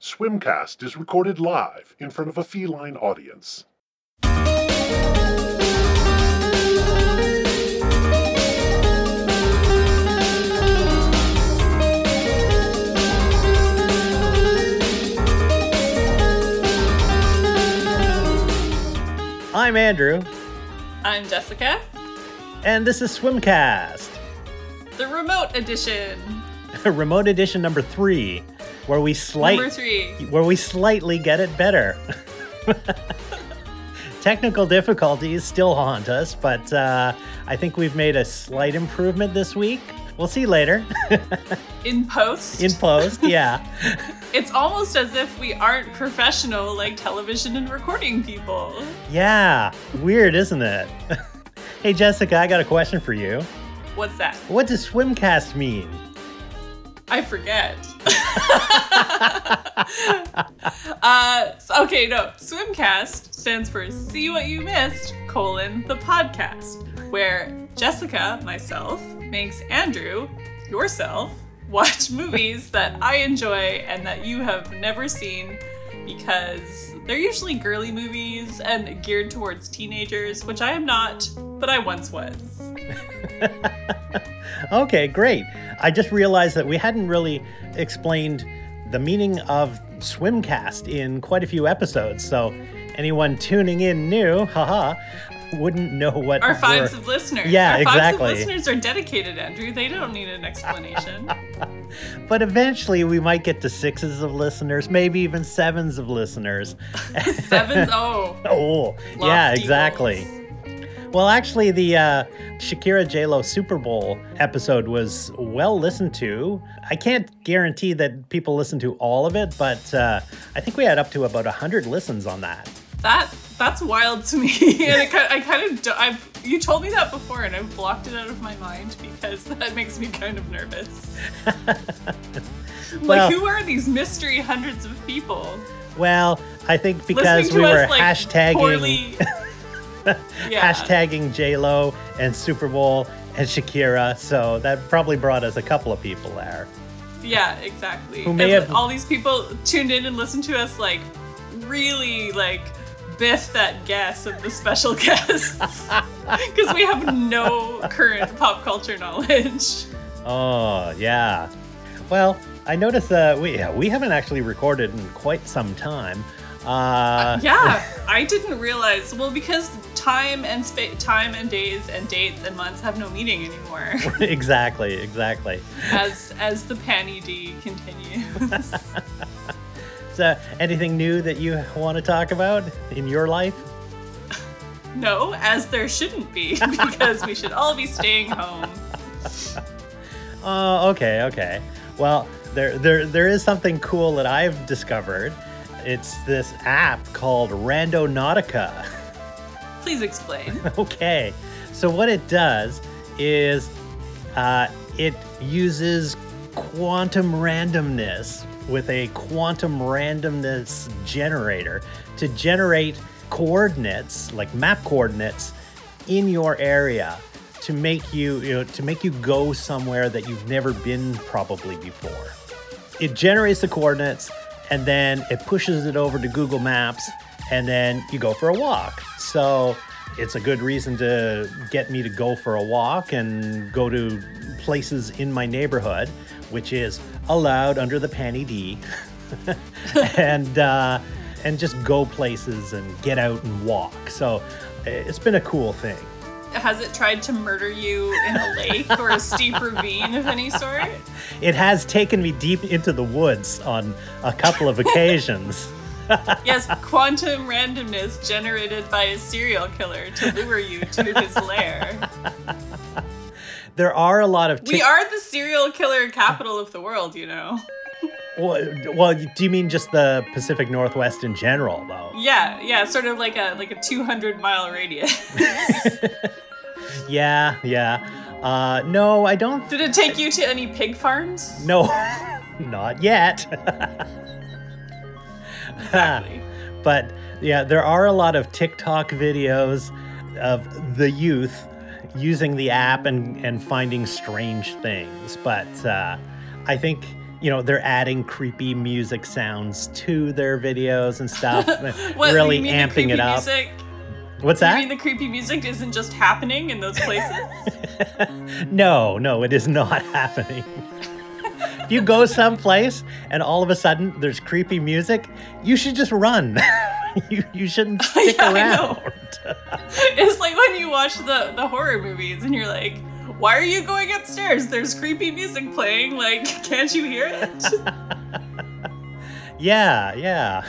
Swimcast is recorded live in front of a feline audience. I'm Andrew, I'm Jessica, and this is Swimcast, the remote edition. remote edition number three, where we slight where we slightly get it better. Technical difficulties still haunt us, but uh, I think we've made a slight improvement this week. We'll see later In post, in post. Yeah. it's almost as if we aren't professional like television and recording people. Yeah. Weird, isn't it? hey, Jessica, I got a question for you. What's that? What does swimcast mean? I forget. uh, okay, no. Swimcast stands for See What You Missed, colon, the podcast, where Jessica, myself, makes Andrew, yourself, watch movies that I enjoy and that you have never seen because they're usually girly movies and geared towards teenagers, which I am not, but I once was. Okay, great. I just realized that we hadn't really explained the meaning of swimcast in quite a few episodes. So anyone tuning in new, haha, wouldn't know what Our fives of listeners. Yeah, Our exactly. fives of listeners are dedicated, Andrew. They don't need an explanation. But eventually we might get to sixes of listeners, maybe even sevens of listeners. Sevens, oh. oh, yeah, exactly. goals. Well, actually, the uh, Shakira J Lo Super Bowl episode was well listened to. I can't guarantee that people listened to all of it, but uh, I think we had up to about hundred listens on that. That that's wild to me, and it, ki- I kind of I've you told me that before, and I've blocked it out of my mind because that makes me kind of nervous. like, Well- who are these mystery hundreds of people Well, I think because we were us like hashtagging poorly? yeah. hashtagging J Lo and Super Bowl and Shakira, so that probably brought us a couple of people there. Yeah, exactly. Who may And have- all these people tuned in and listened to us like really like biff that guess of the special guest because we have no current pop culture knowledge. Oh yeah. Well, I noticed that we yeah, we haven't actually recorded in quite some time. Uh, Yeah, I didn't realize. Well, because time and spa- time and days and dates and months have no meaning anymore exactly, exactly. as as the panny D continues. So, anything new that you want to talk about in your life? no, as there shouldn't be because we should all be staying home. Oh, okay, okay. Well, there, there, there is something cool that I've discovered. It's this app called Randonautica. Please explain. okay, so what it does is uh, it uses quantum randomness with a quantum randomness generator to generate coordinates, like map coordinates, in your area to make you, you know, to make you go somewhere that you've never been probably before. It generates the coordinates and then it pushes it over to Google Maps and then you go for a walk. So it's a good reason to get me to go for a walk and go to places in my neighborhood, which is allowed under the Panny D. and uh, and just go places and get out and walk. So it's been a cool thing. Has it tried to murder you in a lake or a steep ravine of any sort? It has taken me deep into the woods on a couple of occasions. Yes, quantum randomness generated by a serial killer to lure you to his lair. There are a lot of We are the serial killer capital of the world, you know. Well, well, do you mean just the Pacific Northwest in general, though? Yeah, yeah, sort of like a like a 200 mile radius. Yeah, yeah. Uh, no, I don't. Did it take you to any pig farms? No, not yet. Exactly. but yeah, there are a lot of TikTok videos of the youth using the app and, and finding strange things. But uh, I think you know they're adding creepy music sounds to their videos and stuff, What, really you mean the amping creepy it up. Music? What's that? You that? mean the creepy music isn't just happening in those places? no, no, it is not happening. if you go someplace and all of a sudden there's creepy music, you should just run. you, you shouldn't stick Yeah, I around. it's like when you watch the, the horror movies and you're like, why are you going upstairs? There's creepy music playing. Like, can't you hear it? yeah, yeah.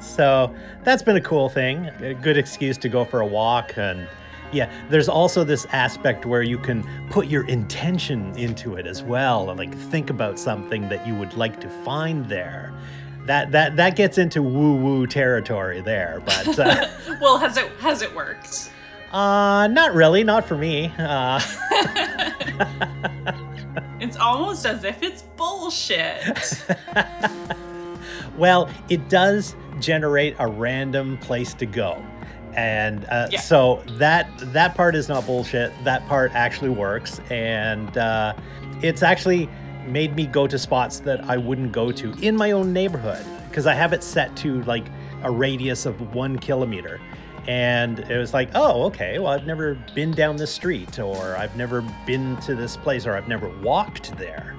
So that's been a cool thing. A good excuse to go for a walk. And yeah, there's also this aspect where you can put your intention into it as well. And like think about something that you would like to find there. That, that, that gets into woo woo territory there, but uh, well, has it has it worked? uh, not really, not for me. Uh, It's almost as if it's bullshit. Well, it does generate a random place to go. And uh, Yeah. so that that part is not bullshit. That part actually works, and uh, it's actually made me go to spots that I wouldn't go to in my own neighborhood because I have it set to like a radius of one kilometer. And it was like, oh, okay. Well, I've never been down this street, or I've never been to this place, or I've never walked there.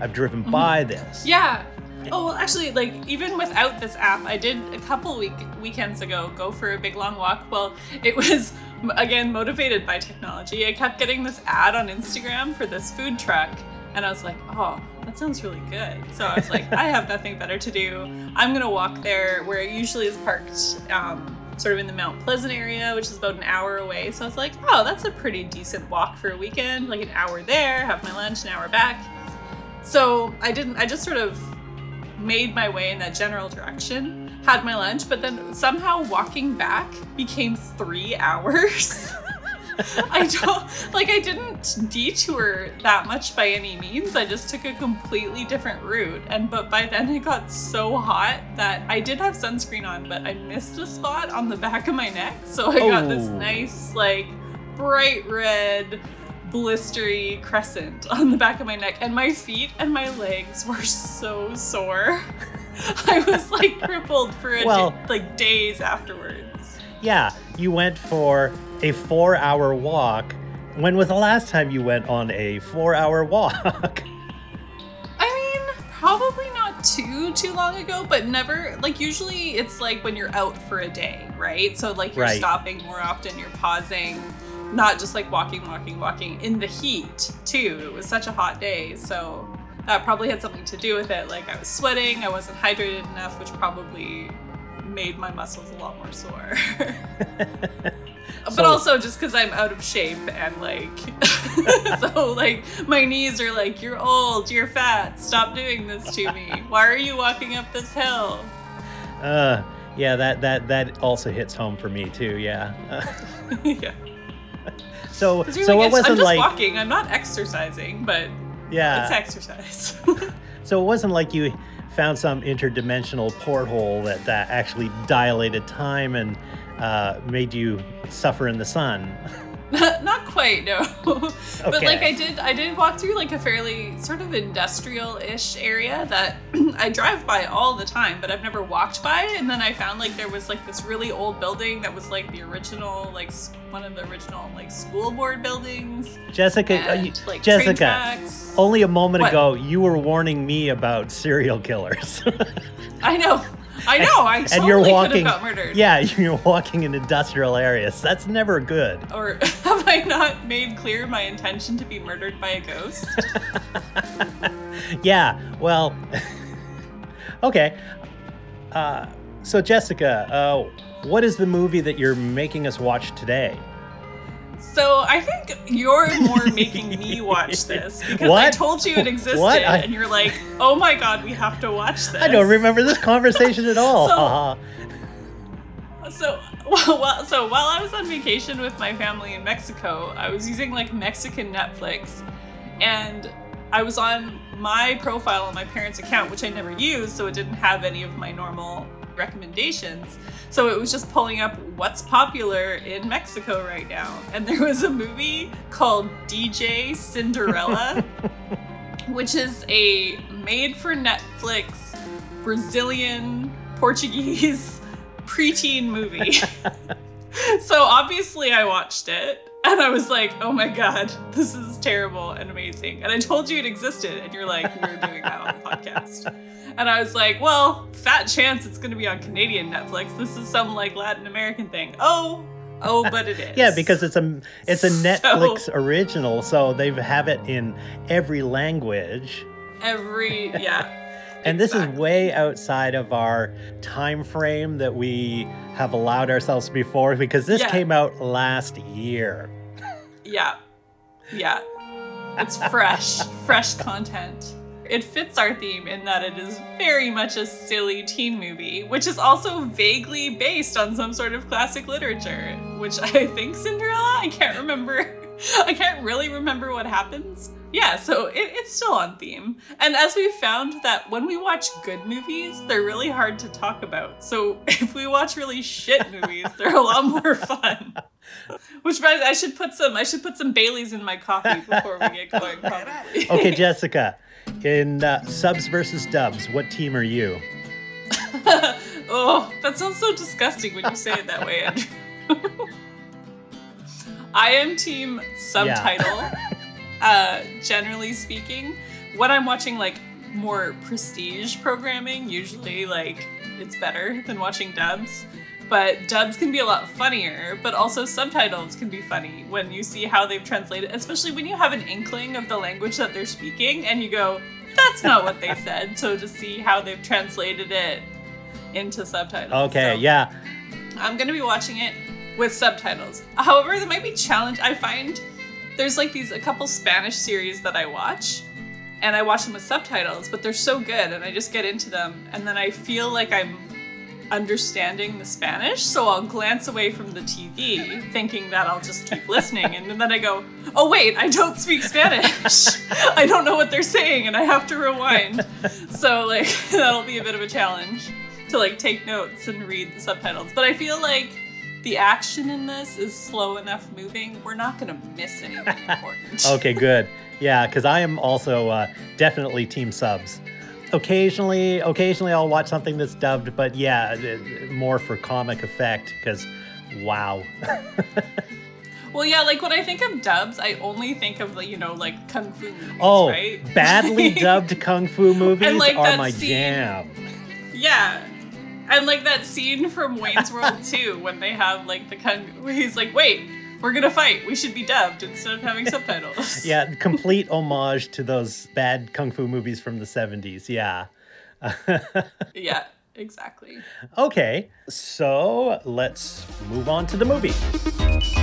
I've driven mm-hmm. by this. Yeah. Oh well, actually, like even without this app, I did a couple week weekends ago go for a big long walk. Well, it was again motivated by technology. I kept getting this ad on Instagram for this food truck, and I was like, oh, that sounds really good. So I was like, I have nothing better to do. I'm gonna walk there where it usually is parked. Um, Sort of in the Mount Pleasant area, which is about an hour away. So I was like, oh, that's a pretty decent walk for a weekend. Like an hour there, have my lunch, an hour back. So I didn't, I just sort of made my way in that general direction, had my lunch, but then somehow walking back became three hours. I don't, like, I didn't detour that much by any means. I just took a completely different route. And, but by then it got so hot that I did have sunscreen on, but I missed a spot on the back of my neck. So I got this Oh. nice, like, bright red blistery crescent on the back of my neck and my feet and my legs were so sore i was like crippled for a Well- like days afterwards Yeah, you went for a four hour walk. When was the last time you went on a four hour walk? i mean probably not too too long ago but never like usually it's like when you're out for a day right so like you're Right. stopping more often you're pausing not just like walking walking walking in the heat too it was such a hot day so that probably had something to do with it like i was sweating i wasn't hydrated enough which probably made my muscles a lot more sore but So- also just because i'm out of shape and like so like my knees are like you're old you're fat stop doing this to me. Why are you walking up this hill? Uh, yeah, that, that, that also hits home for me too, yeah. Yeah. So so like, it it's- i'm just like, walking. I'm not exercising but yeah. it's exercise. So it wasn't like you found some interdimensional porthole that, that actually dilated time and uh, made you suffer in the sun. not quite no but like i did i did walk through like a fairly sort of industrial-ish area that i drive by all the time but i've never walked by and then i found like there was like this really old building that was like the original like one of the original like school board buildings Jessica, uh, and, you- like Jessica, only a moment What? ago you were warning me about serial killers. i know i know i totally and you're could walking have got murdered Yeah, you're walking in industrial areas. That's never good. or have i not made clear my intention to be murdered by a ghost Yeah, well, okay. Uh, so, Jessica, uh, what is the movie that you're making us watch today? So I think you're more making me watch this because I told you it existed, What? I- and you're like, "Oh my god, we have to watch this." I don't remember this conversation at all. So- Haha. So, well, so while I was on vacation with my family in Mexico, I was using like Mexican Netflix, and I was on my profile on my parents' account, which I never used, so it didn't have any of my normal recommendations. So it was just pulling up what's popular in Mexico right now, and there was a movie called DJ Cinderella. which is a made for Netflix Brazilian Portuguese preteen movie. so obviously I watched it and I was like, oh my god, this is terrible and amazing. And I told you it existed, and you're like, we're doing that on the podcast. And I was like, well, fat chance it's gonna be on Canadian Netflix. This is some like Latin American thing. Oh, oh, but it is. Yeah, because it's a it's a Netflix original, so they have it in every language. every yeah. And this is way outside of our time frame that we have allowed ourselves before because this Yeah. came out last year. Yeah. Yeah. It's fresh, fresh content. It fits our theme in that it is very much a silly teen movie, which is also vaguely based on some sort of classic literature, which I think Cinderella? I can't remember. I can't really remember what happens. Yeah, so it, it's still on theme. And as we found that when we watch good movies, they're really hard to talk about. So if we watch really shit movies, they're a lot more fun. Which means I should put some I should put some Baileys in my coffee before we get going probably. Okay, Jessica, in uh, subs versus dubs, what team are you? oh, that sounds so disgusting when you say it that way, Andrew. I am team subtitle. uh, generally speaking, when I'm watching like more prestige programming, usually like it's better than watching dubs. But dubs can be a lot funnier, but also subtitles can be funny when you see how they've translated, especially when you have an inkling of the language that they're speaking and you go, that's not what they said. So to see how they've translated it into subtitles. Okay, So- yeah. I'm gonna be watching it with subtitles. However, there might be challenge. I find there's like these a couple Spanish series that I watch, and I watch them with subtitles, but they're so good, and I just get into them, and then I feel like I'm understanding the Spanish, so I'll glance away from the TV, thinking that I'll just keep listening, and then I go, "Oh wait, I don't speak Spanish. I don't know what they're saying, and I have to rewind." So like that'll be a bit of a challenge to like take notes and read the subtitles. But I feel like the action in this is slow enough moving. We're not gonna miss anything important. Okay, good. Yeah, because I am also uh, definitely team subs. Occasionally, occasionally I'll watch something that's dubbed, but yeah, uh, more for comic effect. Because, wow. Well, yeah, like when I think of dubs, I only think of like you know like kung fu movies, Oh, right? badly dubbed kung fu movies like, are my scene- jam. Yeah. And like that scene from Wayne's World 2 when they have like the kung where he's like, wait, we're gonna fight. We should be dubbed instead of having subtitles. Yeah, complete homage to those bad kung fu movies from the 70s. Yeah. Yeah, exactly. Okay, so let's move on to the movie.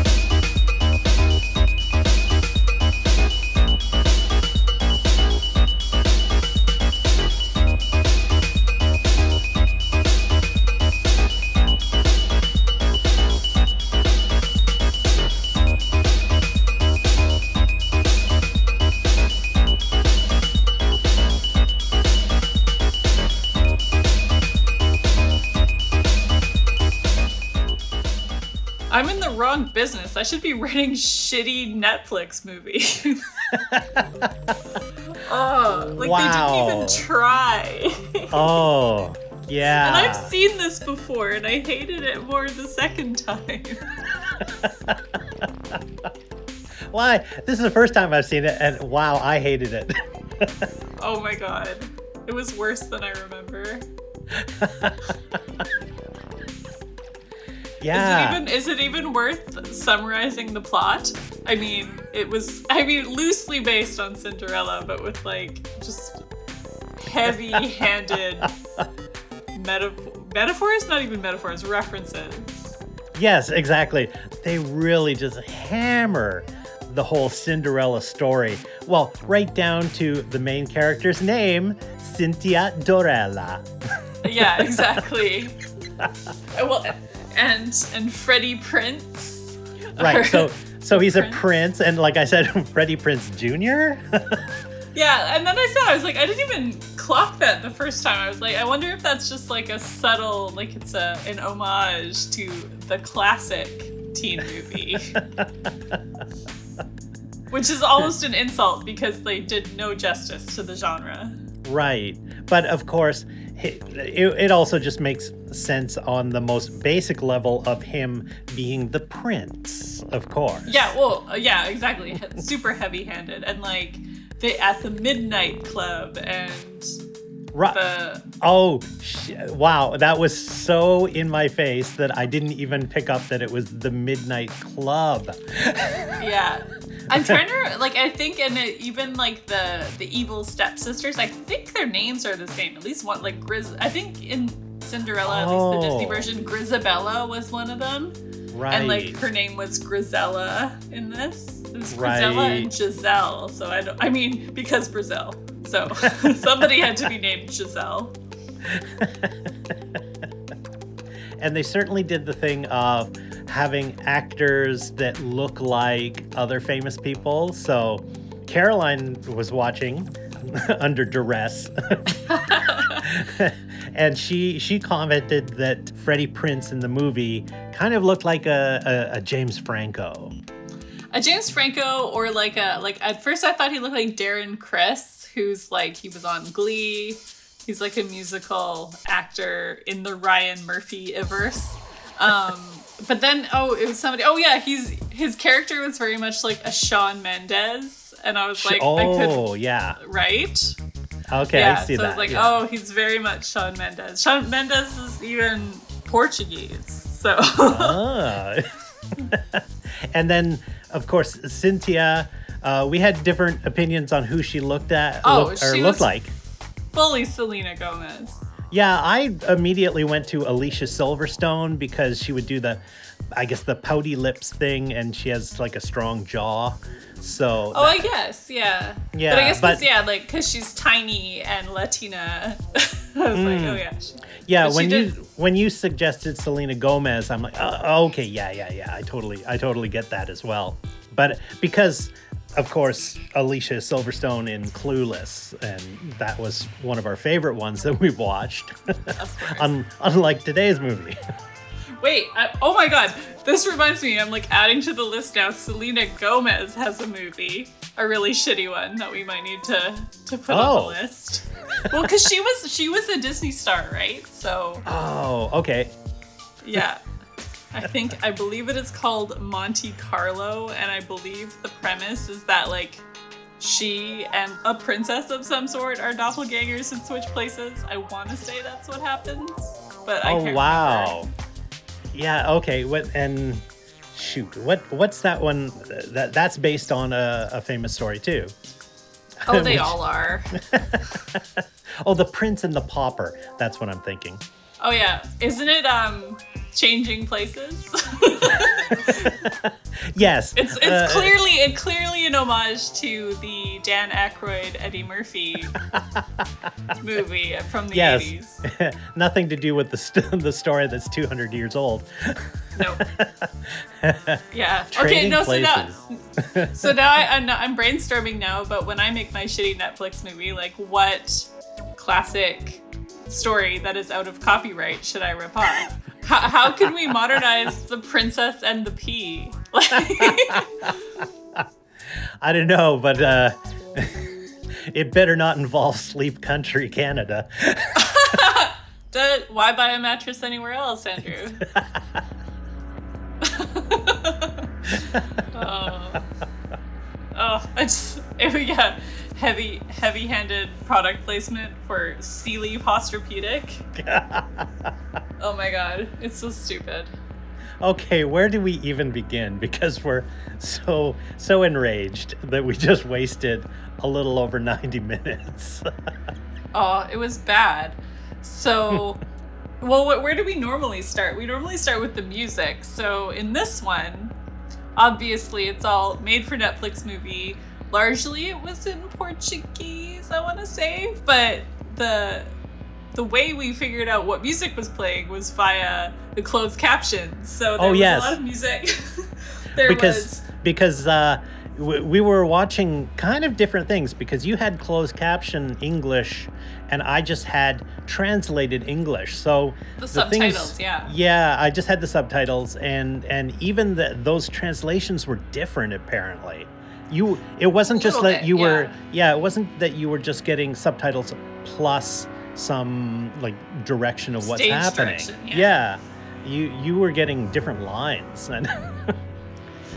In business. I should be writing shitty Netflix movies. oh, like they didn't even try. Oh, yeah. and I've seen this before and I hated it more the second time. Why? This is the first time I've seen it, and wow, I hated it. Oh my god. It was worse than I remember. Yeah. Is it even is it even worth summarizing the plot? I mean, it was I mean loosely based on Cinderella, but with like just heavy-handed metaphor metaphors, not even metaphors, references. Yes, exactly. They really just hammer the whole Cinderella story. Well, right down to the main character's name, Cynthia Dorella. Yeah, exactly. Well, and and Freddie Prince. Right. So so he's a Prince. prince, and like I said, Freddie Prinze Jr. Yeah, and then I saw, I was like, I didn't even clock that the first time. I was like, I wonder if that's just like a subtle, like it's a an homage to the classic teen movie. Which is almost an insult because they did no justice to the genre. Right. But of course, it, it also just makes sense on the most basic level of him being the prince, of course. Yeah, well, uh, yeah, exactly. Super heavy-handed and like they at the midnight club and Right. the Oh, sh- wow. That was so in my face that I didn't even pick up that it was the Midnight Club. yeah. I'm trying to like I think and even like the the evil stepsisters, I think their names are the same. At least one like Grizz. I think in Cinderella, at least the Disney Oh. version, Grisabella was one of them, Right. and like her name was Grisella in this. It was Grisella and Giselle. So I don't. I mean because Brazil. So somebody had to be named Giselle. and they certainly did the thing of having actors that look like other famous people. So Caroline was watching under duress. and she she commented that Freddie Prince in the movie kind of looked like a, a, a James Franco. a James Franco or like a like at first I thought he looked like Darren Criss, who's like he was on Glee. He's like a musical actor in the Ryan Murphy verse. Um, but then oh, it was somebody. Oh yeah, he's his character was very much like a Shawn Mendes, and I was like, I could oh yeah, right. okay, yeah, I see so that. it's like, yeah. oh, he's very much Shawn Mendes. Shawn Mendes is even Portuguese, so. Ah. and then, of course, Cynthia. Uh, we had different opinions on who she looked at Oh, looked, or looked was- like. Fully Selena Gomez. Yeah, I immediately went to Alicia Silverstone because she would do the, I guess the pouty lips thing, and she has like a strong jaw. So Oh, I guess, yeah. Yeah, but I guess 'cause, but- yeah, like because she's tiny and Latina. I was like, mm. oh yeah. she- yeah, when you did- when you suggested Selena Gomez, I'm like, oh, okay, yeah, yeah, yeah. I totally, I totally get that as well. But because, of course, Alicia Silverstone in Clueless, and that was one of our favorite ones that we've watched. Un- unlike today's movie. Wait, I, oh my god, this reminds me. I'm like adding to the list now. Selena Gomez has a movie, a really shitty one that we might need to to put on Oh. the list. Well, because she was she was a Disney star, right? So oh, okay. yeah. I think I believe it is called Monte Carlo, and I believe the premise is that like she and a princess of some sort are doppelgangers and switch places. I want to say that's what happens, but I Oh wow. remember. Yeah. Okay. What and shoot, what what's that one? That that's based on a, a famous story too. Oh, they Which- all are. Oh, the Prince and the Pauper. That's what I'm thinking. Oh yeah, isn't it um changing places? Yes. it's it's uh, clearly it clearly an homage to the Dan Aykroyd Eddie Murphy movie from the Yes. 80s. Nothing to do with the st- the story that's 200 years old. No. Yeah. okay. Trading No. So now, so now I, I'm not, I'm brainstorming now. But when I make my shitty Netflix movie, like what classic story that is out of copyright should I rip off? How, how can we modernize the Princess and the Pea? I don't know, but uh, it better not involve Sleep Country, Canada. Why buy a mattress anywhere else, Andrew? oh. oh, I just it, yeah, heavy, heavy-handed product placement for Sealy Posturepedic. oh my god, it's so stupid. Okay, where do we even begin? Because we're so so enraged that we just wasted a little over 90 minutes. Oh, it was bad. So, well, wh- where do we normally start? We normally start with the music. So, in this one, obviously, it's all made for Netflix movie. Largely, it was in Portuguese, I want to say, but the the way we figured out what music was playing was via the closed captions. So there Oh, was yes. a lot of music. there because was because uh, w- we were watching kind of different things because you had closed caption English and I just had translated English. So The things- subtitles, yeah. Yeah, I just had the subtitles and and even the, those translations were different apparently. You it wasn't just that bit, you were yeah, it wasn't that you were just getting subtitles plus some like direction of what's Stage happening. direction, yeah. You you were getting different lines and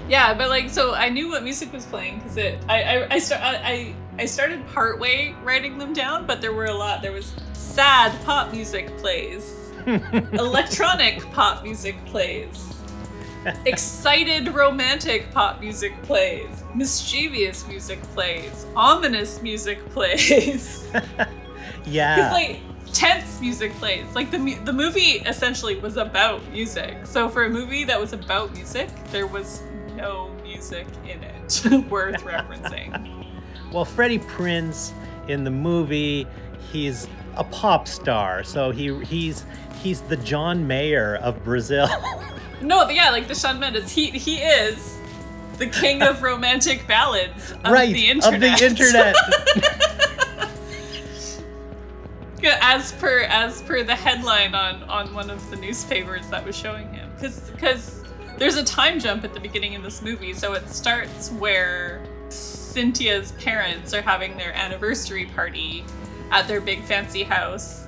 Yeah, but like, so I knew what music was playing because it. I I I, start, I I started partway writing them down, but there were a lot. There was sad pop music plays, electronic pop music plays, excited romantic pop music plays, mischievous music plays, ominous music plays. yeah. It's like tense music plays. Like the mu- the movie essentially was about music. So for a movie that was about music, there was no music in it worth referencing. Well, Freddie Prince in the movie, he's a pop star, so he he's he's the John Mayer of Brazil. No, yeah, like the Shawn Mendes, he he is the king of romantic ballads of right the internet. of the internet. As per as per the headline on on one of the newspapers that was showing him because because there's a time jump at the beginning of this movie so it starts where cynthia's parents are having their anniversary party at their big fancy house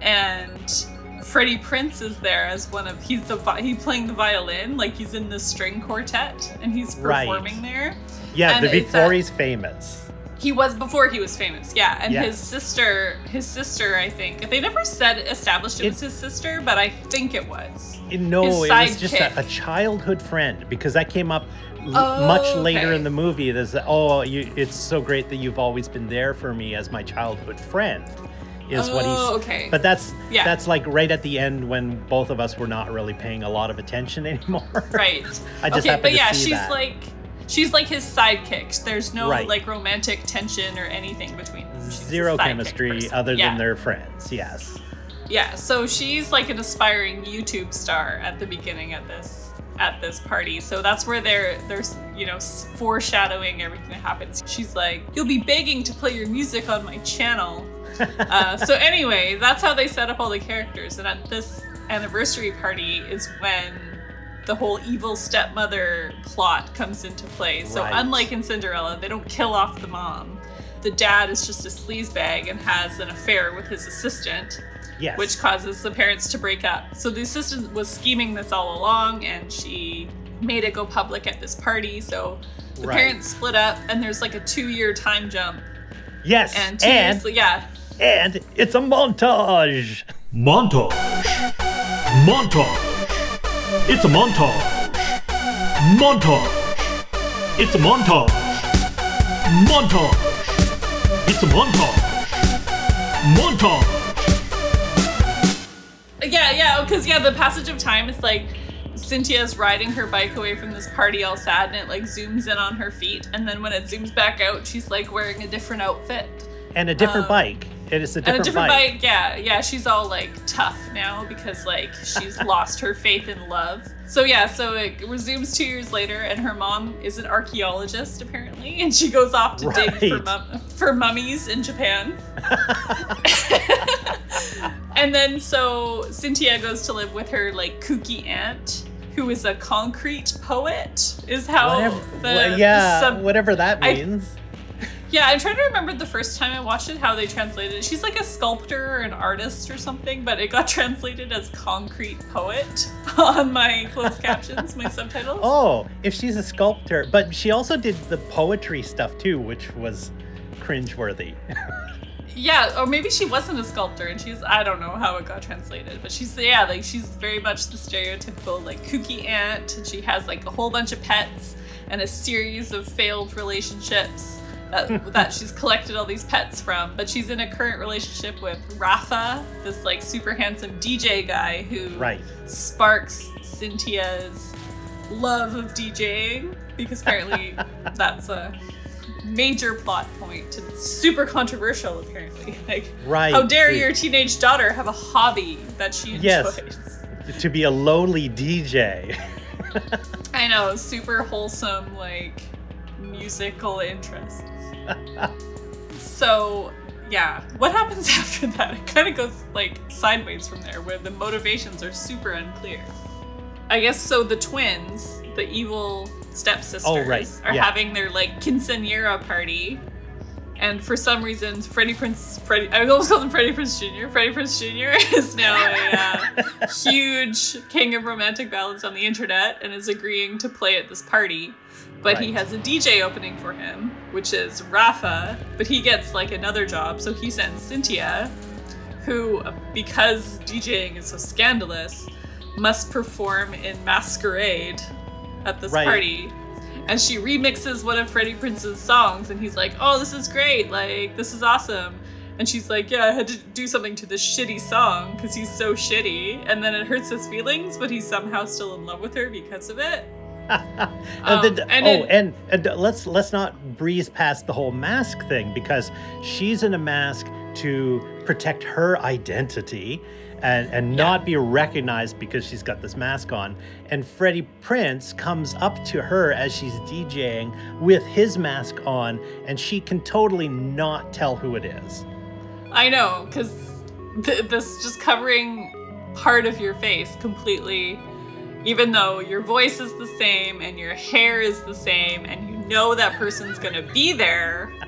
and freddie prince is there as one of he's the he playing the violin like he's in the string quartet and he's Right. performing there yeah, And the before a- he's famous. he was before he was famous, yeah. And Yes. his sister, his sister, I think they never said established it, It- was his sister, but I think it was. No, his it was just a, a childhood friend because that came up l- Oh, much later okay. in the movie. There's oh, you, it's so great that you've always been there for me as my childhood friend. Is what he's. Oh, okay. But that's Yeah. that's like right at the end when both of us were not really paying a lot of attention anymore. right. I just okay, but yeah, she's that. like, she's like his sidekick. There's no Right. like romantic tension or anything between them. She's Zero chemistry person. other yeah. than they're friends. Yes. Yeah, so she's like an aspiring YouTube star at the beginning of this at this party. So that's where they're there's you know foreshadowing everything that happens. She's like, "You'll be begging to play your music on my channel." uh, so anyway, that's how they set up all the characters. And at this anniversary party is when the whole evil stepmother plot comes into play. So Right. unlike in Cinderella, they don't kill off the mom. The dad is just a sleazebag and has an affair with his assistant Yes. which causes the parents to break up. So the assistant was scheming this all along, and she made it go public at this party. So the Right. parents split up, and there's like a two-year time jump. yes. And two and years, yeah, and it's a montage. Montage. Montage. It's a montage. Montage. It's a montage. Montage. It's a montage. Montage. yeah, yeah. Because yeah, the passage of time is like Cynthia's riding her bike away from this party all sad, and it like zooms in on her feet, and then when it zooms back out, she's like wearing a different outfit. And a different Um, bike. It is a different, a different bike. bike. yeah, yeah. She's all like tough now because like she's lost her faith in love. So yeah, so it resumes two years later, and her mom is an archaeologist apparently, and she goes off to dig for, mum- for mummies in Japan. and then so Cynthia goes to live with her like kooky aunt, who is a concrete poet. Is how Whatever, the, wha- the yeah, sub- whatever that means. Yeah, I'm trying to remember the first time I watched it how they translated it. She's like a sculptor or an artist or something, but it got translated as concrete poet on my closed captions, my subtitles. Oh, if she's a sculptor, but she also did the poetry stuff too, which was cringeworthy. Yeah, or maybe she wasn't a sculptor and she's I don't know how it got translated, but she's yeah, like she's very much the stereotypical like kooky aunt and she has like a whole bunch of pets and a series of failed relationships that, that she's collected all these pets from. But she's in a current relationship with Rafa, this like super handsome DJ guy who Right. sparks Cynthia's love of DJing because apparently that's a major plot point and super controversial apparently like Right. how dare The- your teenage daughter have a hobby that she Yes. enjoys to be a lowly DJ. i know super wholesome like musical interests so yeah what happens after that it kind of goes like sideways from there where the motivations are super unclear i guess so the twins the evil stepsisters Oh, right, are yeah. having their like quinceanera party And for some reason, Freddie Prince, Freddie, I almost called him Freddie Prince Jr. Freddie Prince Jr. is now a uh, huge king of romantic ballads on the internet and is agreeing to play at this party. But he has a DJ opening for him, which is Rafa. But he gets like another job, so he sends Cynthia, who, because DJing is so scandalous, must perform in masquerade at this Right. party. And she remixes one of Freddie Prince's songs, and he's like, "Oh, this is great! Like, this is awesome." And she's like, "Yeah, I had to do something to this shitty song because he's so shitty." And then it hurts his feelings, but he's somehow still in love with her because of it. And Um, then, and oh, it- and and let's let's not breeze past the whole mask thing because she's in a mask to protect her identity and and not be recognized because she's got this mask on. And Freddie Prince comes up to her as she's DJing with his mask on, and she can totally not tell who it is. I know, because th- this just covering part of your face completely, even though your voice is the same and your hair is the same, and you know that person's gonna be there,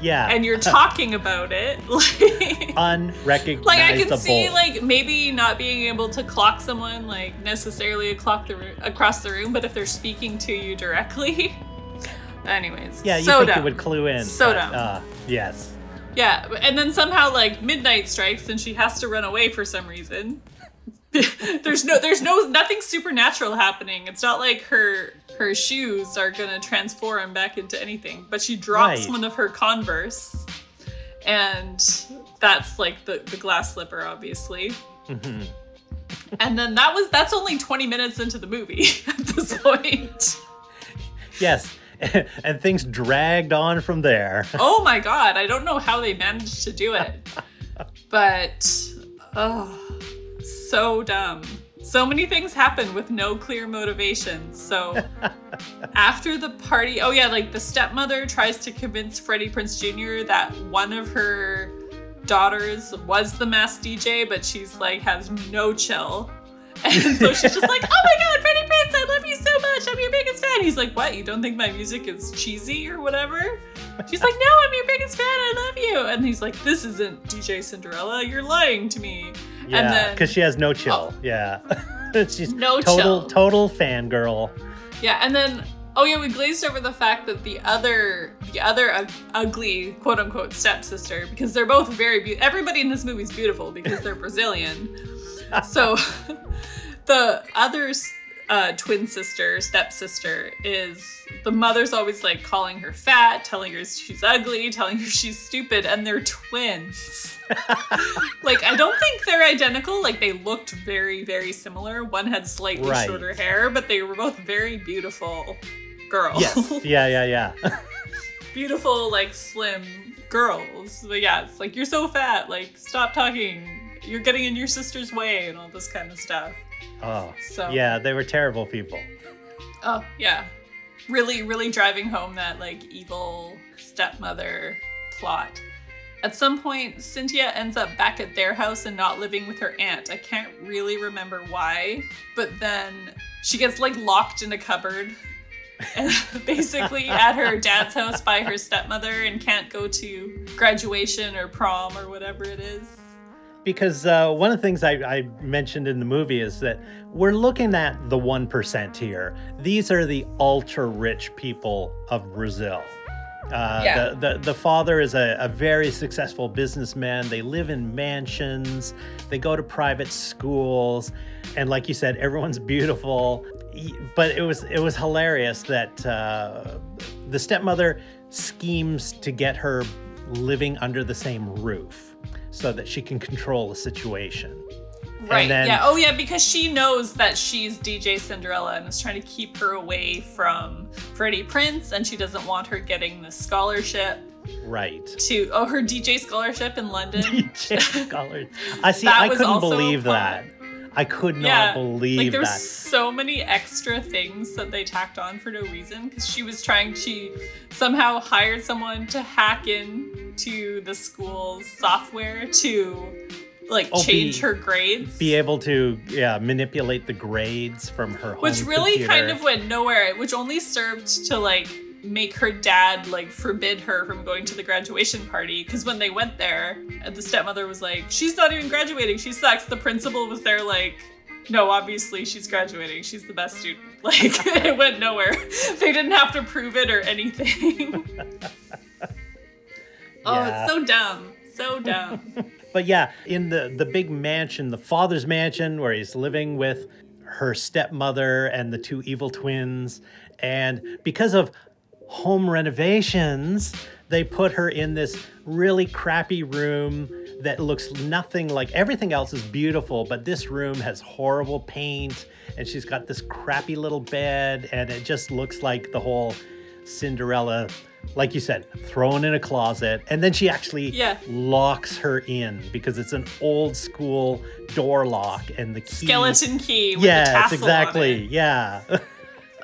Yeah, and you're talking about it, like. unrecognizable. Like I can see, like maybe not being able to clock someone, like necessarily across the room, across the room, but if they're speaking to you directly, anyways. yeah, you so think dumb. it would clue in. So but, dumb. Uh, yes. Yeah, and then somehow like midnight strikes and she has to run away for some reason. there's no there's no nothing supernatural happening. It's not like her her shoes are gonna transform back into anything. But she drops Right. one of her Converse, and that's like the the glass slipper, obviously. Mhm. And then that was that's only 20 minutes into the movie at this point. Yes. and things dragged on from there. oh my god, I don't know how they managed to do it. But oh, so dumb. So many things happen with no clear motivation. So after the party, oh yeah, like the stepmother tries to convince Freddie Prince Jr. that one of her daughters was the mass DJ, but she's like has no chill. And so she's just like, oh my god, Freddie Prince, I love you so much. I'm your biggest fan. He's like, what? You don't think my music is cheesy or whatever? She's like, no, I'm your biggest fan. I love you. And he's like, this isn't DJ Cinderella. You're lying to me. Yeah, because she has no chill. Oh. Yeah. She's No total, chill. total fangirl. yeah, and then, oh yeah, we glazed over the fact that the other, the other ug- ugly, quote unquote, stepsister, because they're both very beautiful. Everybody in this movie is beautiful because they're Brazilian. So the other uh, twin sister, stepsister, is the mother's always like calling her fat, telling her she's ugly, telling her she's stupid, and they're twins. like, I don't think they're identical. Like, they looked very, very similar. One had slightly Right. shorter hair, but they were both very beautiful girls. Yes. yeah, yeah, yeah. beautiful, like slim girls. But yeah, it's like you're so fat. Like, stop talking. You're getting in your sister's way, and all this kind of stuff. Oh, So yeah, they were terrible people. Oh yeah, really, really driving home that like evil stepmother plot. At some point, Cynthia ends up back at their house and not living with her aunt. I can't really remember why, but then she gets like locked in a cupboard and basically at her dad's house by her stepmother and can't go to graduation or prom or whatever it is. Because uh, one of the things I, I mentioned in the movie is that we're looking at the 1% here. These are the ultra rich people of Brazil. Uh, Yeah. the, the, the father is a, a very successful businessman. They live in mansions, they go to private schools, and like you said, everyone's beautiful. But it was it was hilarious that uh, the stepmother schemes to get her living under the same roof so that she can control the situation. Right. then- yeah. Oh, yeah. Because she knows that she's DJ Cinderella and is trying to keep her away from Freddie Prince, and she doesn't want her getting the scholarship Right. to oh her DJ scholarship in London. DJ scholars. I see. I couldn't believe that. I could not Yeah, believe like there that. so many extra things that they tacked on for no reason because she was trying she somehow hired someone to hack in to the school's software to like Oh, change be- her grades Be able to yeah manipulate the grades from her home which really computer. kind of went nowhere which only served to like make her dad like forbid her from going to the graduation party because when they went there, uh, the stepmother was like, "She's not even graduating. She sucks." The principal was there like. No, obviously she's graduating. She's the best student. Like it went nowhere. They didn't have to prove it or anything. oh, Yeah. it's so dumb. So dumb. But yeah, in the the big mansion, the father's mansion where he's living with her stepmother and the two evil twins, and because of home renovations, they put her in this really crappy room that looks nothing like everything else is beautiful, but this room has horrible paint and she's got this crappy little bed and it just looks like the whole Cinderella like you said, thrown in a closet, and then she actually Yeah. locks her in because it's an old school door lock and the key. Skeleton key with yes, tassel exactly. Yeah.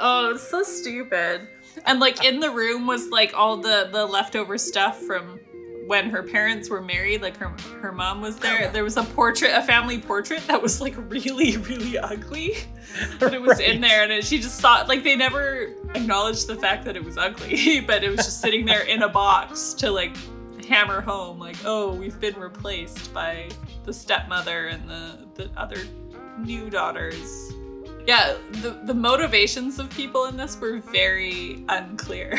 Oh, it's so stupid. And like in the room was like all the the leftover stuff from when her parents were married. Like her her mom was there. Oh. There was a portrait, a family portrait that was like really really ugly, but it was in there, and it, she just saw like they never acknowledged the fact that it was ugly, but it was just sitting there in a box to like hammer home like oh we've been replaced by the stepmother and the the other new daughters yeah, the the motivations of people in this were very unclear.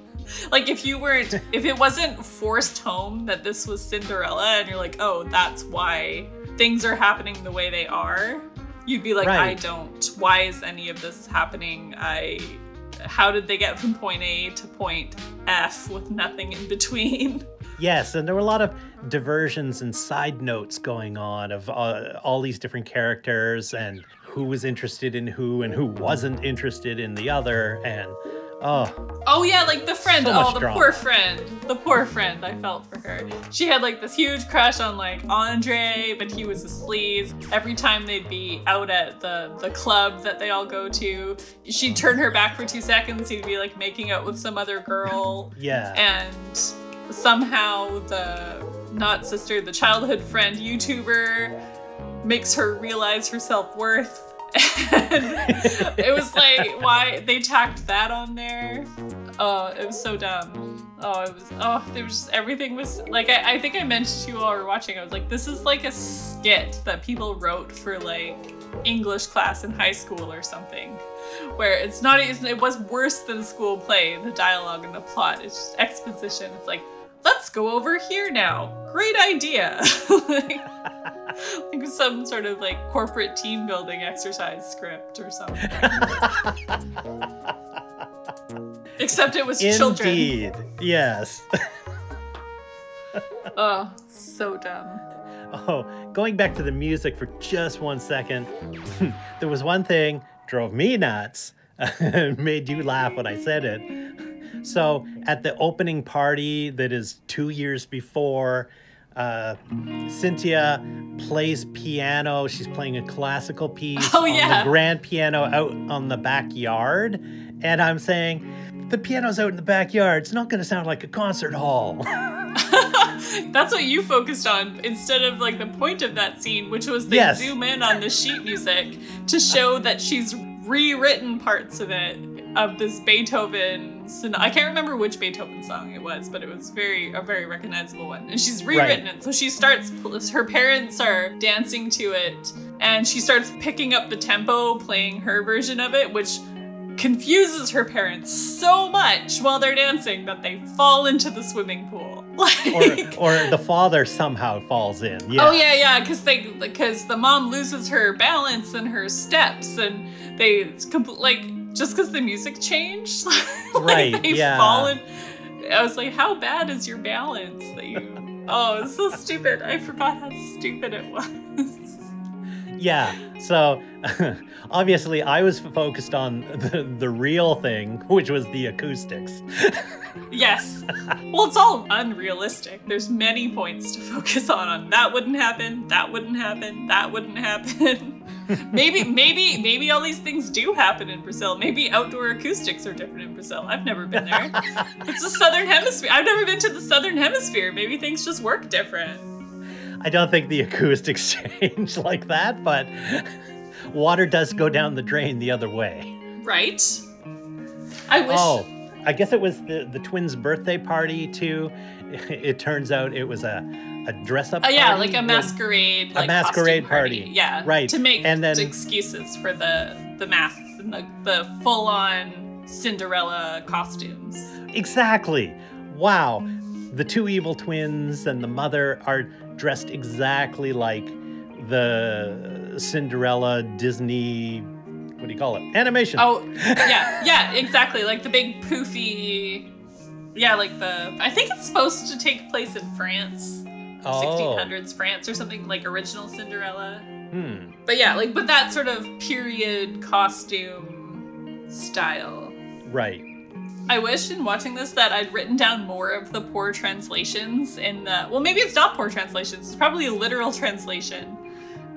like if you weren't if it wasn't forced home that this was Cinderella and you're like, "Oh, that's why things are happening the way they are." You'd be like, "I don't. Why is any of this happening? I how did they get from point A to point F with nothing in between?" yes, and there were a lot of diversions and side notes going on of uh, all these different characters and who was interested in who and who wasn't interested in the other. And oh, Oh yeah, like the friend. So oh, the drama. poor friend. The poor friend. I felt for her. She had like this huge crush on like Andre, but he was a sleaze. Every time they'd be out at the the club that they all go to, she'd turn her back for two seconds. He'd be like making out with some other girl, yeah. and somehow the not sister, the childhood friend YouTuber makes her realize her self worth. it was like why they tacked that on there. Oh, it was so dumb. Oh, it was. Oh, there was just everything was like. I, I think I mentioned to you while we were watching. I was like, this is like a skit that people wrote for like English class in high school or something, where it's not. It was worse than school play. The dialogue and the plot. It's just exposition. It's like, let's go over here now. Great idea. like, like some sort of like corporate team building exercise script or something. Except it was children. Indeed. Yes. Oh, so dumb. Oh, going back to the music for just one second, there was one thing drove me nuts and made you laugh when I said it. So, at the opening party that is two years before, uh, Cynthia plays piano. She's playing a classical piece Oh, on yeah. the grand piano out on the backyard. And I'm saying, the piano's out in the backyard. It's not going to sound like a concert hall. That's what you focused on instead of like the point of that scene, which was they Yes. zoom in on the sheet music to show that she's rewritten parts of it of this Beethoven. Son- I can't remember which Beethoven song it was, but it was very a very recognizable one. And she's rewritten it, so she starts. Her parents are dancing to it, and she starts picking up the tempo, playing her version of it, which confuses her parents so much while they're dancing that they fall into the swimming pool. Like, or, or the father somehow falls in. Yeah. Oh yeah, yeah, because they because the mom loses her balance and her steps, and they like just because the music changed, like, Right, They yeah. fall in. I was like, how bad is your balance that you? Oh, it's so stupid. I forgot how stupid it was. Yeah. So obviously, I was focused on the, the real thing, which was the acoustics. Yes. Well, it's all unrealistic. There's many points to focus on. on that wouldn't happen. That wouldn't happen. That wouldn't happen. maybe, maybe, maybe all these things do happen in Brazil. Maybe outdoor acoustics are different in Brazil. I've never been there. it's the southern hemisphere. I've never been to the southern hemisphere. Maybe things just work different. I don't think the acoustics change like that, but water does go down the drain the other way. Right? I wish. Oh, I guess it was the, the twins' birthday party too. It turns out it was a, a dress up. Oh uh, yeah, like a masquerade, A like masquerade party. party. Yeah, Right. To make And then- excuses for the the masks and the, the full on Cinderella costumes. Exactly. Wow. The two evil twins and the mother are dressed exactly like the Cinderella Disney. What do you call it? Animation. Oh yeah, yeah, exactly. Like the big poofy. Yeah, like the. I think it's supposed to take place in France, Oh. 1600s France or something like original Cinderella. Hmm. But yeah, like but that sort of period costume style. Right. I wish in watching this that I'd written down more of the poor translations in the well maybe it's not poor translations, it's probably a literal translation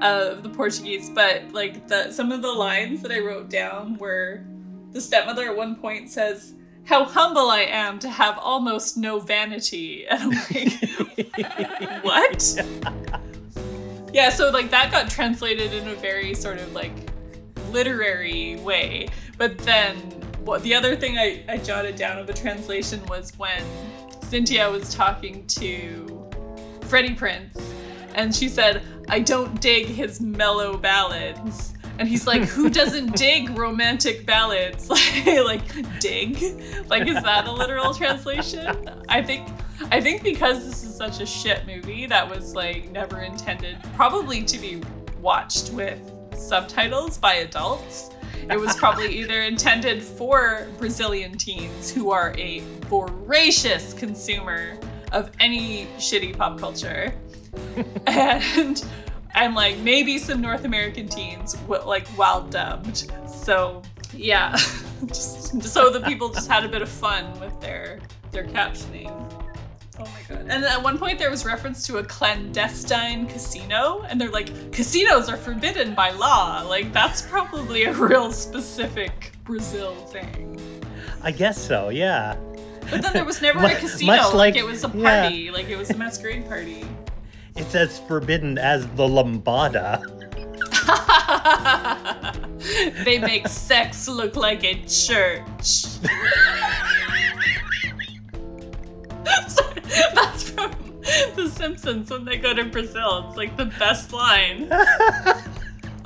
of the Portuguese, but like the some of the lines that I wrote down were the stepmother at one point says, How humble I am to have almost no vanity. And I'm like, What? yeah, so like that got translated in a very sort of like literary way. But then what the other thing I, I jotted down of the translation was when Cynthia was talking to Freddie Prince and she said, I don't dig his mellow ballads. And he's like, who doesn't dig romantic ballads? like, dig? Like, is that a literal translation? I think I think because this is such a shit movie that was like never intended probably to be watched with subtitles by adults. It was probably either intended for Brazilian teens who are a voracious consumer of any shitty pop culture. and and like maybe some North American teens like while dubbed. So yeah, just so the people just had a bit of fun with their their captioning. Oh my god! And then at one point there was reference to a clandestine casino, and they're like, casinos are forbidden by law. Like that's probably a real specific Brazil thing. I guess so. Yeah. But then there was never a casino. much like, like- it was a yeah. party. Like it was a masquerade party. It's as forbidden as the lambada. they make sex look like a church. Sorry, That's from The Simpsons when they go to Brazil. It's like the best line. oh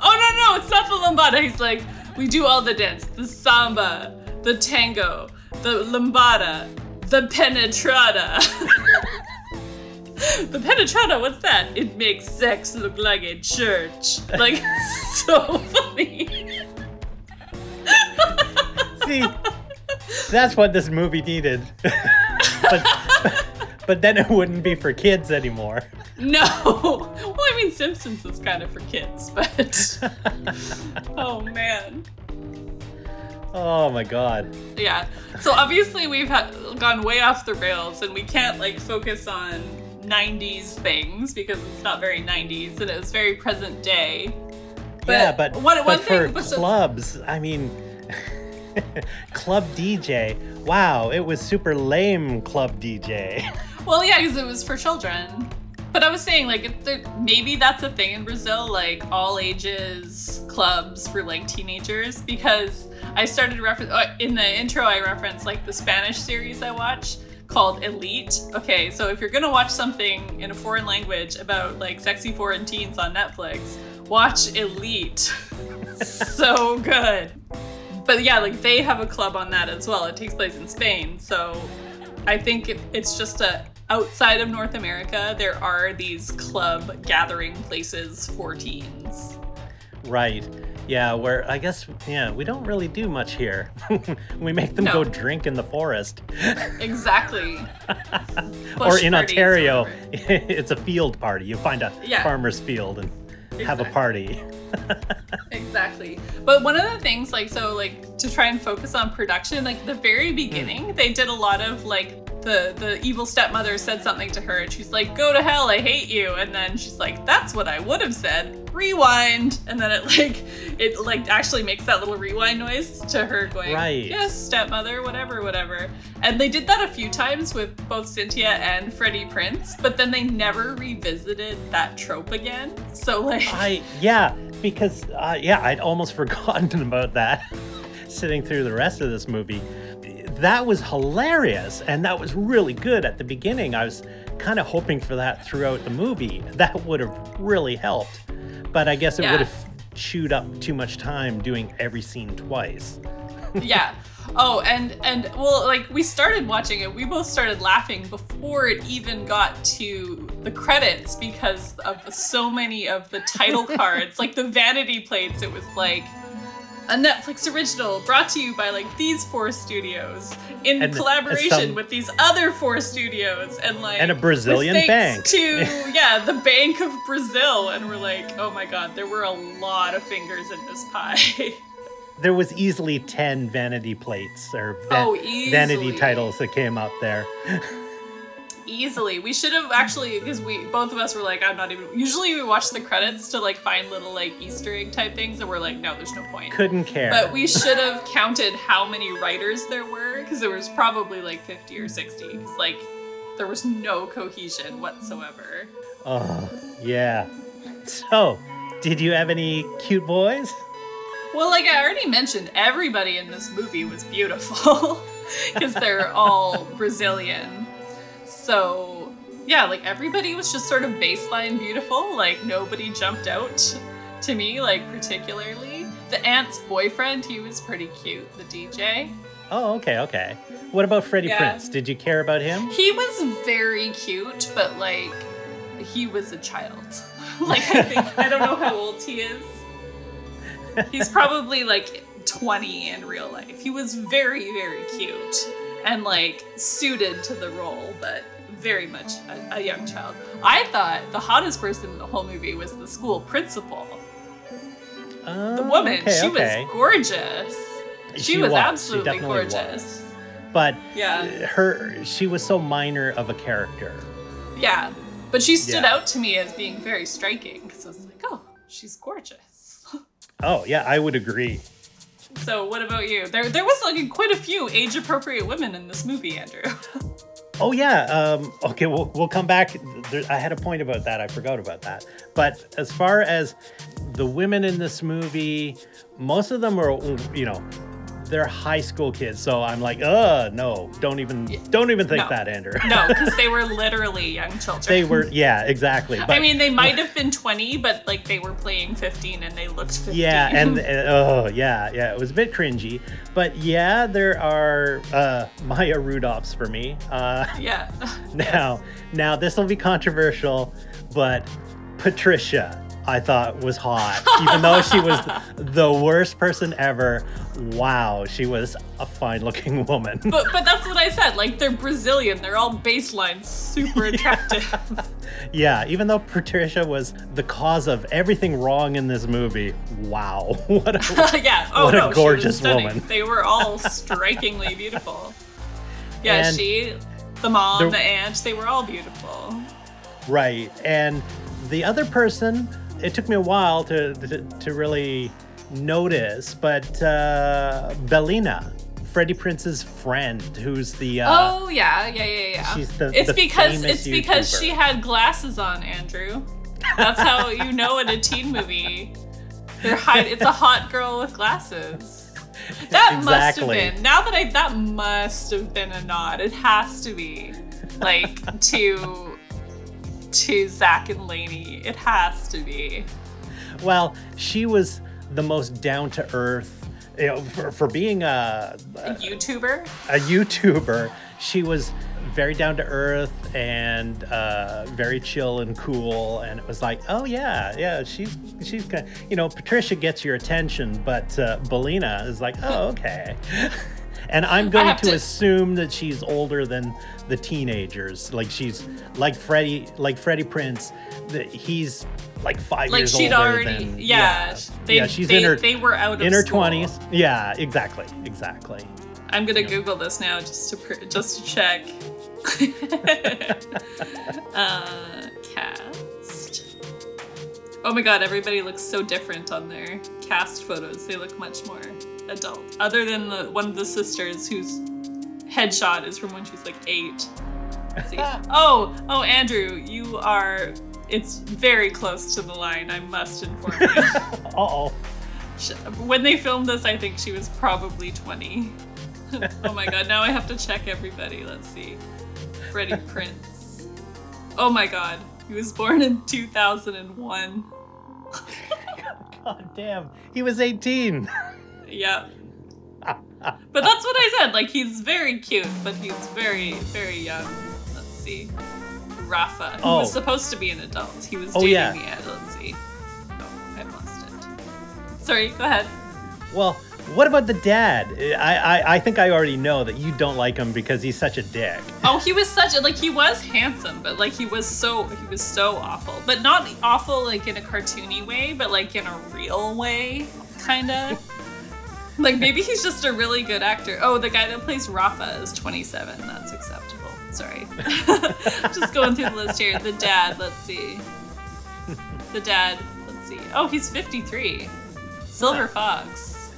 no no, it's not the lambada. He's like, we do all the dance, the samba, the tango, the lambada, the penetrada. the penetrada, what's that? It makes sex look like a church. Like so funny. See, that's what this movie needed. but, but then it wouldn't be for kids anymore. No. Well, I mean, Simpsons is kind of for kids, but. oh, man. Oh my god. Yeah. So obviously, we've ha- gone way off the rails, and we can't, like, focus on 90s things because it's not very 90s and it was very present day. yeah, but, one but for thing. but so- clubs, I mean, club DJ. Wow, it was super lame club DJ. Well, yeah, because it was for children. But I was saying, like, there, maybe that's a thing in Brazil, like all ages clubs for like teenagers. Because I started reference uh, in the intro, I referenced like the Spanish series I watch called Elite. Okay, so if you're gonna watch something in a foreign language about like sexy foreign teens on Netflix, watch Elite. so good. But yeah, like they have a club on that as well. It takes place in Spain, so I think it, it's just a outside of North America, there are these club gathering places for teens. right. Yeah, where I guess, yeah, we don't really do much here. we make them No. go drink in the forest. Exactly. or in Ontario, it's a field party. You find a Yeah. farmer's field and have a party. Exactly. But one of the things, like, so, like, to try and focus on production, like, the very beginning, hmm. they did a lot of, like, the, the evil stepmother said something to her, and she's like, go to hell, I hate you. And then she's like, that's what I would have said. Rewind. And then it, like, it, like, actually makes that little rewind noise to her going, Right. yes, stepmother, whatever, whatever. And they did that a few times with both Cynthia and Freddie Prince, but then they never revisited that trope again. So, like, I yeah, because uh, yeah, I'd almost forgotten about that. Sitting through the rest of this movie, that was hilarious and that was really good at the beginning. I was kind of hoping for that throughout the movie. That would have really helped. But I guess it Yeah. would have chewed up too much time doing every scene twice. yeah. Oh, and and well, like we started watching it, we both started laughing before it even got to the credits because of so many of the title cards, like the vanity plates. It was like a Netflix original brought to you by like these four studios in And- collaboration some- with these other four studios, and like And a Brazilian bank. thanks to yeah the Bank of Brazil, and we're like, oh my god, there were a lot of fingers in this pie. There was easily 10 vanity plates or va- Oh, vanity titles that came up there. easily. We should have actually because we both of us were like, I'm not even. Usually we watch the credits to like find little like Easter egg type things, and we're like, no, there's no point. Couldn't care. But we should have counted how many writers there were because there was probably like 50 or 60. Because like there was no cohesion whatsoever. oh, yeah. So, did you have any cute boys? Well, like I already mentioned, everybody in this movie was beautiful because they're all Brazilian. So, yeah, like everybody was just sort of baseline beautiful. Like nobody jumped out to me, like particularly. The aunt's boyfriend, he was pretty cute, the DJ. Oh, okay, okay. What about Freddie Yeah. Prince? Did you care about him? He was very cute, but like he was a child. like I think I don't know how old he is. He's probably like 20 in real life. He was very very cute and like suited to the role, but very much a, a young child. I thought the hottest person in the whole movie was the school principal. Oh, The woman, okay, she okay. was gorgeous. She, She was, was. She absolutely was. gorgeous. But Yeah. her, she was so minor of a character. Yeah, but she stood Yeah. out to me as being very striking because I was like, oh, she's gorgeous. Oh, yeah, I would agree. So, what about you? There, there was like quite a few age-appropriate women in this movie, Andrew. Oh yeah. Um, okay, we'll we'll come back. There, I had a point about that. I forgot about that. But as far as the women in this movie, most of them are, you know, they're high school kids. So I'm like, uh, no, don't even, don't even think No. that, Andrew. no, because they were literally young children. they were, yeah, exactly. But, I mean, they might have been 20, but like they were playing 15 and they looked 15. Yeah, and uh, oh yeah, yeah, it was a bit cringy, but yeah, there are uh, Maya Rudolphs for me. Uh, yeah. Now, now this will be controversial, but Patricia I thought was hot, even though she was the worst person ever. Wow, she was a fine-looking woman. But but that's what I said. Like they're Brazilian. They're all baseline super attractive. yeah, even though Patricia was the cause of everything wrong in this movie. Wow, what a yeah. Oh What a no, she gorgeous woman. They were all strikingly beautiful. Yeah, And she, the mom, there- the aunt, they were all beautiful. Right. And the other person, it took me a while to to, to really notice, but uh, Bellina, Freddie Prince's friend, who's the uh, oh yeah, yeah, yeah, yeah. she's the- it's the because it's because she had glasses on, Andrew. That's how you know in a teen movie. They're hide. It's a hot girl with glasses. That must have been. Now that I that must have been a nod. It has to be like to to Zack and Laney. It has to be. well, she was the most down to earth. You know, for, for being a, A YouTuber. a YouTuber, she was very down to earth and uh, very chill and cool. And it was like, oh yeah, yeah, she's she's kind you know, Patricia gets your attention, but uh, Belina is like, oh okay. And I'm going to, to- assume that she's older than the teenagers. Like she's like Freddie, like Freddie Prince. That he's like five Like years she'd older already. than yeah. They, yeah, she's they, in her they were out of in her twenties. Yeah, exactly, exactly. I'm gonna Google this now just to pr- just to check. uh, cast. Oh my god, everybody looks so different on their cast photos. They look much more adult. Other than the one of the sisters whose headshot is from when she's like eight. See. oh, oh, Andrew, you are. It's very close to the line. I must inform you. Uh oh. When they filmed this, I think she was probably 20. oh my god, now I have to check everybody. Let's see. Freddie Prince. Oh my god. He was born in 2001. God damn, he was 18. Yep. But that's what I said. Like he's very cute, but he's very, very young. Let's see. Rafa, who Oh. was supposed to be an adult. He was Oh, dating yeah. the end. Let's see. Oh, I lost it. Sorry, go ahead. Well, what about the dad? I, I I think I already know that you don't like him because he's such a dick. Oh, he was such a like he was handsome, but like he was so he was so awful. But not awful like in a cartoony way, but like in a real way, kinda. like maybe he's just a really good actor. Oh, the guy that plays Rafa is 27. That's acceptable. Sorry. just going through the list here. The dad, let's see. The dad, let's see. Oh, he's 53. Silver Fox.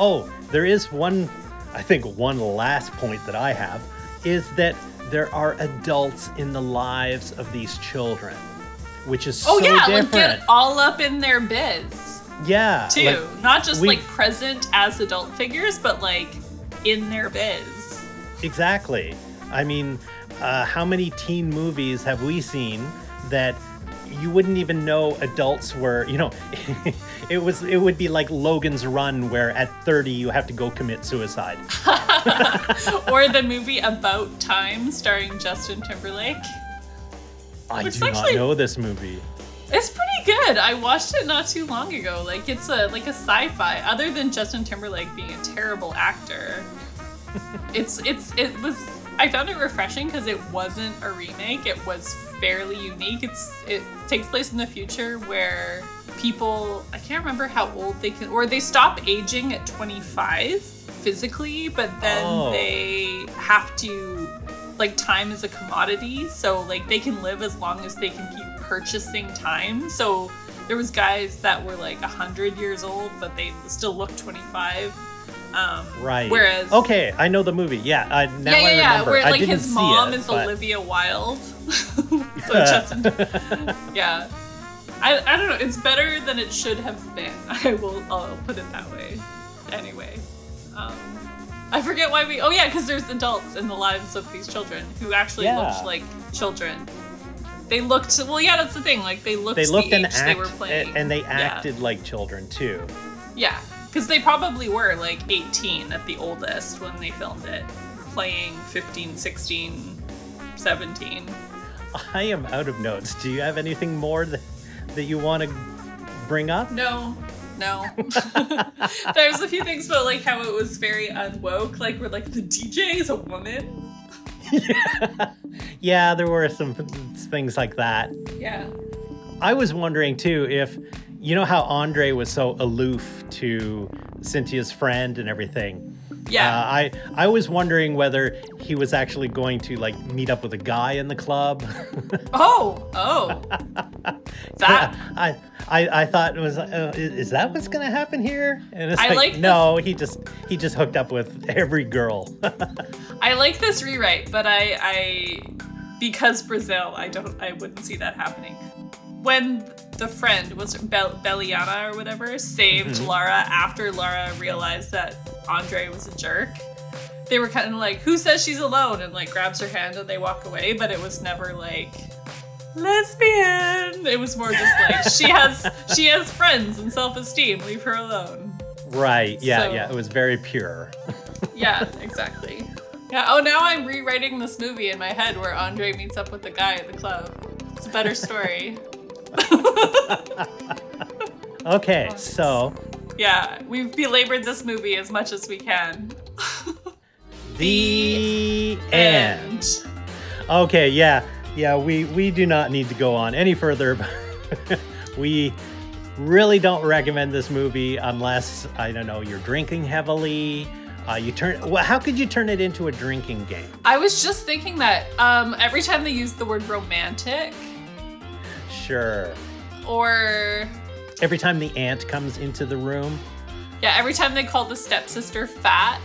Oh, there is one, I think one last point that I have is that there are adults in the lives of these children, which is Oh so yeah, different. like get all up in their biz. Yeah, too. like, Not just we- like present as adult figures, but like in their biz. exactly. I mean, uh, how many teen movies have we seen that you wouldn't even know adults were? You know, it was it would be like Logan's Run, where at 30 you have to go commit suicide. or the movie About Time starring Justin Timberlake. I do not know this movie. It's pretty good. I watched it not too long ago. Like it's a like a sci-fi. Other than Justin Timberlake being a terrible actor, it's it's it was. I found it refreshing because it wasn't a remake. It was fairly unique. It's it takes place in the future where people I can't remember how old they can or they stop aging at 25 physically, but then Oh. they have to like time is a commodity so like they can live as long as they can keep purchasing time. So there was guys that were like 100 years old but they still look 25 um Right. whereas Okay, I know the movie. Yeah, I, now yeah yeah I yeah remember. where I like didn't his mom it, is but- olivia wilde. So justin. Yeah. I, I don't know. It's better than it should have been. I will i'll put it that way. Anyway um i forget why we oh yeah because there's adults in the lives of these children who actually Yeah. looked like children they looked well yeah that's the thing like they looked They looked the and act, they were playing and they Yeah. acted like children too. yeah because they probably were like 18 at the oldest when they filmed it playing 15 16 17 I am out of notes. Do you have anything more that, that you want to bring up? No, no. There's a few things about like how it was very unwoke, like where like the DJ is a woman. yeah. Yeah, there were some things like that. Yeah. I was wondering too if you know how Andre was so aloof to Cynthia's friend and everything. Yeah. Uh, I I was wondering whether he was actually going to like meet up with a guy in the club. oh, oh. That I, I I thought it was uh, is, that what's gonna happen here? And it's I like, like no, he just he just hooked up with every girl. I like this rewrite, but I I because Brazil, I don't I wouldn't see that happening. When the friend was Bel- Belliana or whatever saved Mhm. Lara after Lara realized that Andre was a jerk. They were kind of like, "Who says she's alone?" and like grabs her hand and they walk away. But it was never like lesbian. It was more just like she has she has friends and self esteem. Leave her alone. right? Yeah, So- yeah. It was very pure. Yeah, exactly. Yeah. Oh, now I'm rewriting this movie in my head where Andre meets up with the guy at the club. It's a better story. Okay, so yeah, we've belabored this movie as much as we can. the end. Okay, yeah, yeah. We we do not need to go on any further. we really don't recommend this movie unless I don't know you're drinking heavily. Uh, you turn. Well, how could you turn it into a drinking game? I was just thinking that um, every time they use the word romantic Sure. or Every time the aunt comes into the room, yeah, every time they call the stepsister fat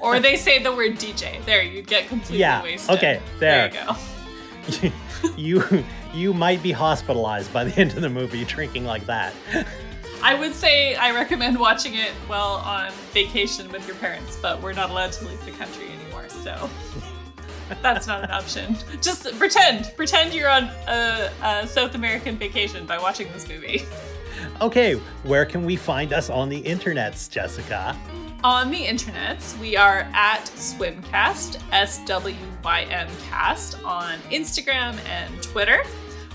or they say the word DJ. There, you get completely Yeah, wasted. okay, There there. you go. you you might be hospitalized by the end of the movie drinking like that. I would say I recommend watching it while on vacation with your parents, but we're not allowed to leave the country anymore, so that's not an option. Just pretend, pretend you're on a, a South American vacation by watching this movie. Okay, where can we find us on the internets, Jessica? On the internets, we are at Swymcast, S W Y M cast, on Instagram and Twitter,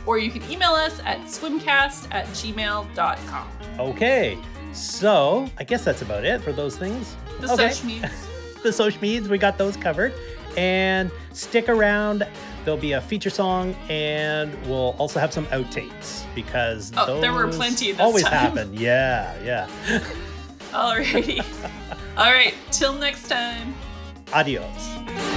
or you can email us at swymcast at gmail.com. Okay, so I guess that's about it for those things. The okay. social medias. the social medias, we got those covered. And stick around. There'll be a feature song, and we'll also have some outtakes because Oh, there were plenty this always time. happen. Yeah, yeah. Alrighty. All right, till next time. Adios.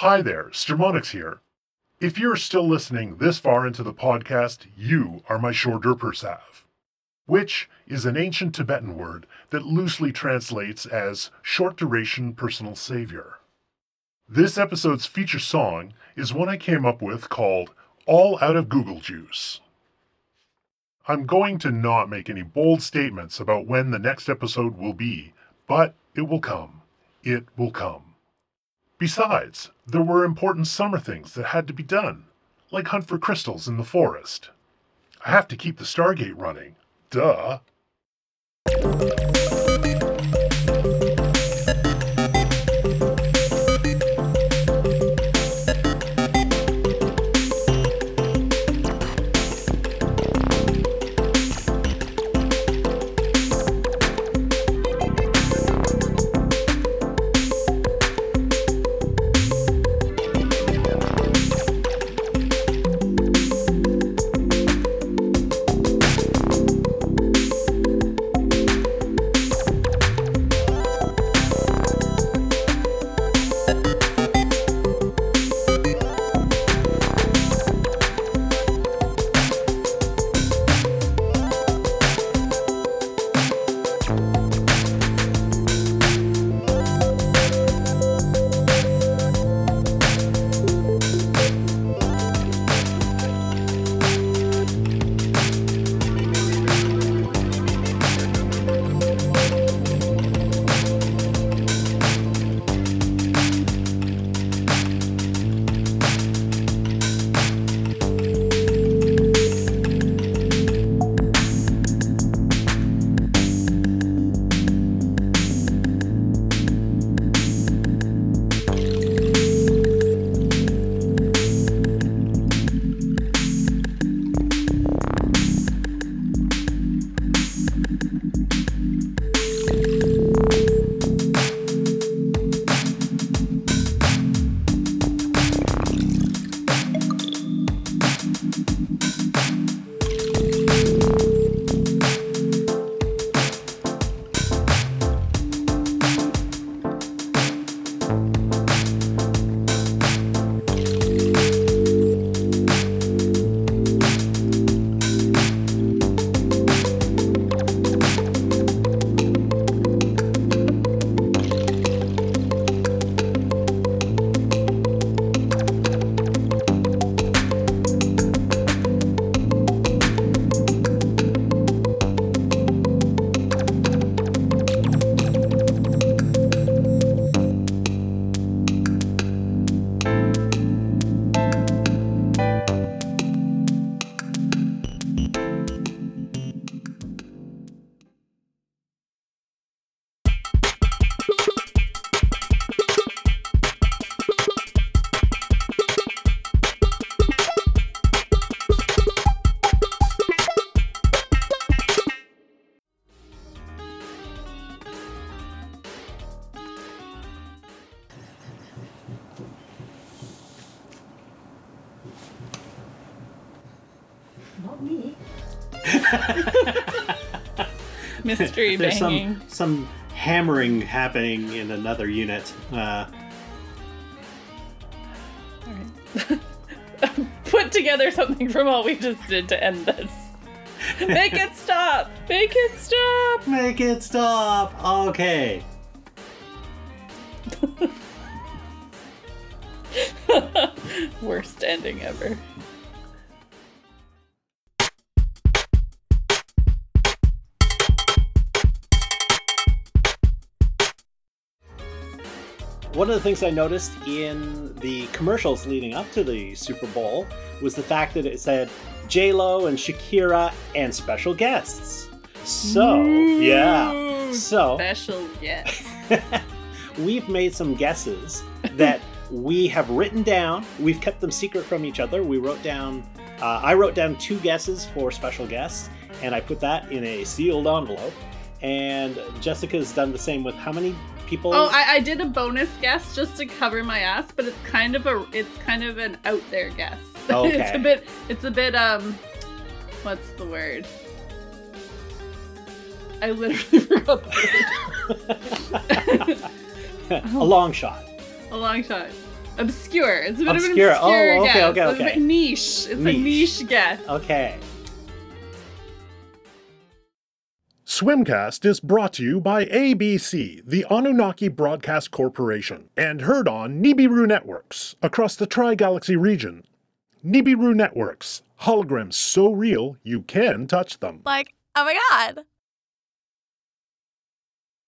Hi there, Stermonix here. If you're still listening this far into the podcast, you are my Shordurpersav, which is an ancient Tibetan word that loosely translates as short duration personal savior. This episode's feature song is one I came up with called All Out of Google Juice. I'm going to not make any bold statements about when the next episode will be, but it will come. It will come. Besides, there were important summer things that had to be done, like hunt for crystals in the forest. I have to keep the Stargate running. Duh. Mystery There's banging. some some hammering happening in another unit. Uh, Alright. together something from all we just did to end this. Make it stop! Make it stop! Make it stop. Okay. Worst ending ever. One of the things I noticed in the commercials leading up to the Super Bowl was the fact that it said J Lo and Shakira and special guests. So yeah, so Special guests. we've made some guesses that we have written down. We've kept them secret from each other. We wrote down, uh, I wrote down two guesses for special guests, and I put that in a sealed envelope. And Jessica's done the same with how many people? Oh, I, I did a bonus guess just to cover my ass, but it's kind of a it's kind of an out there guess. Okay. it's a bit it's a bit um what's the word? I literally forgot the word. a long shot. a long shot. Obscure. It's a bit Obscure. of an obscure Oh, okay, guess. okay, It's a okay. niche. It's a Niche. niche guess. Okay. Swymcast is brought to you by ABC, the Anunnaki Broadcast Corporation, and heard on Nibiru Networks across the Tri Galaxy region. Nibiru Networks, holograms so real you can touch them. Like, oh my god,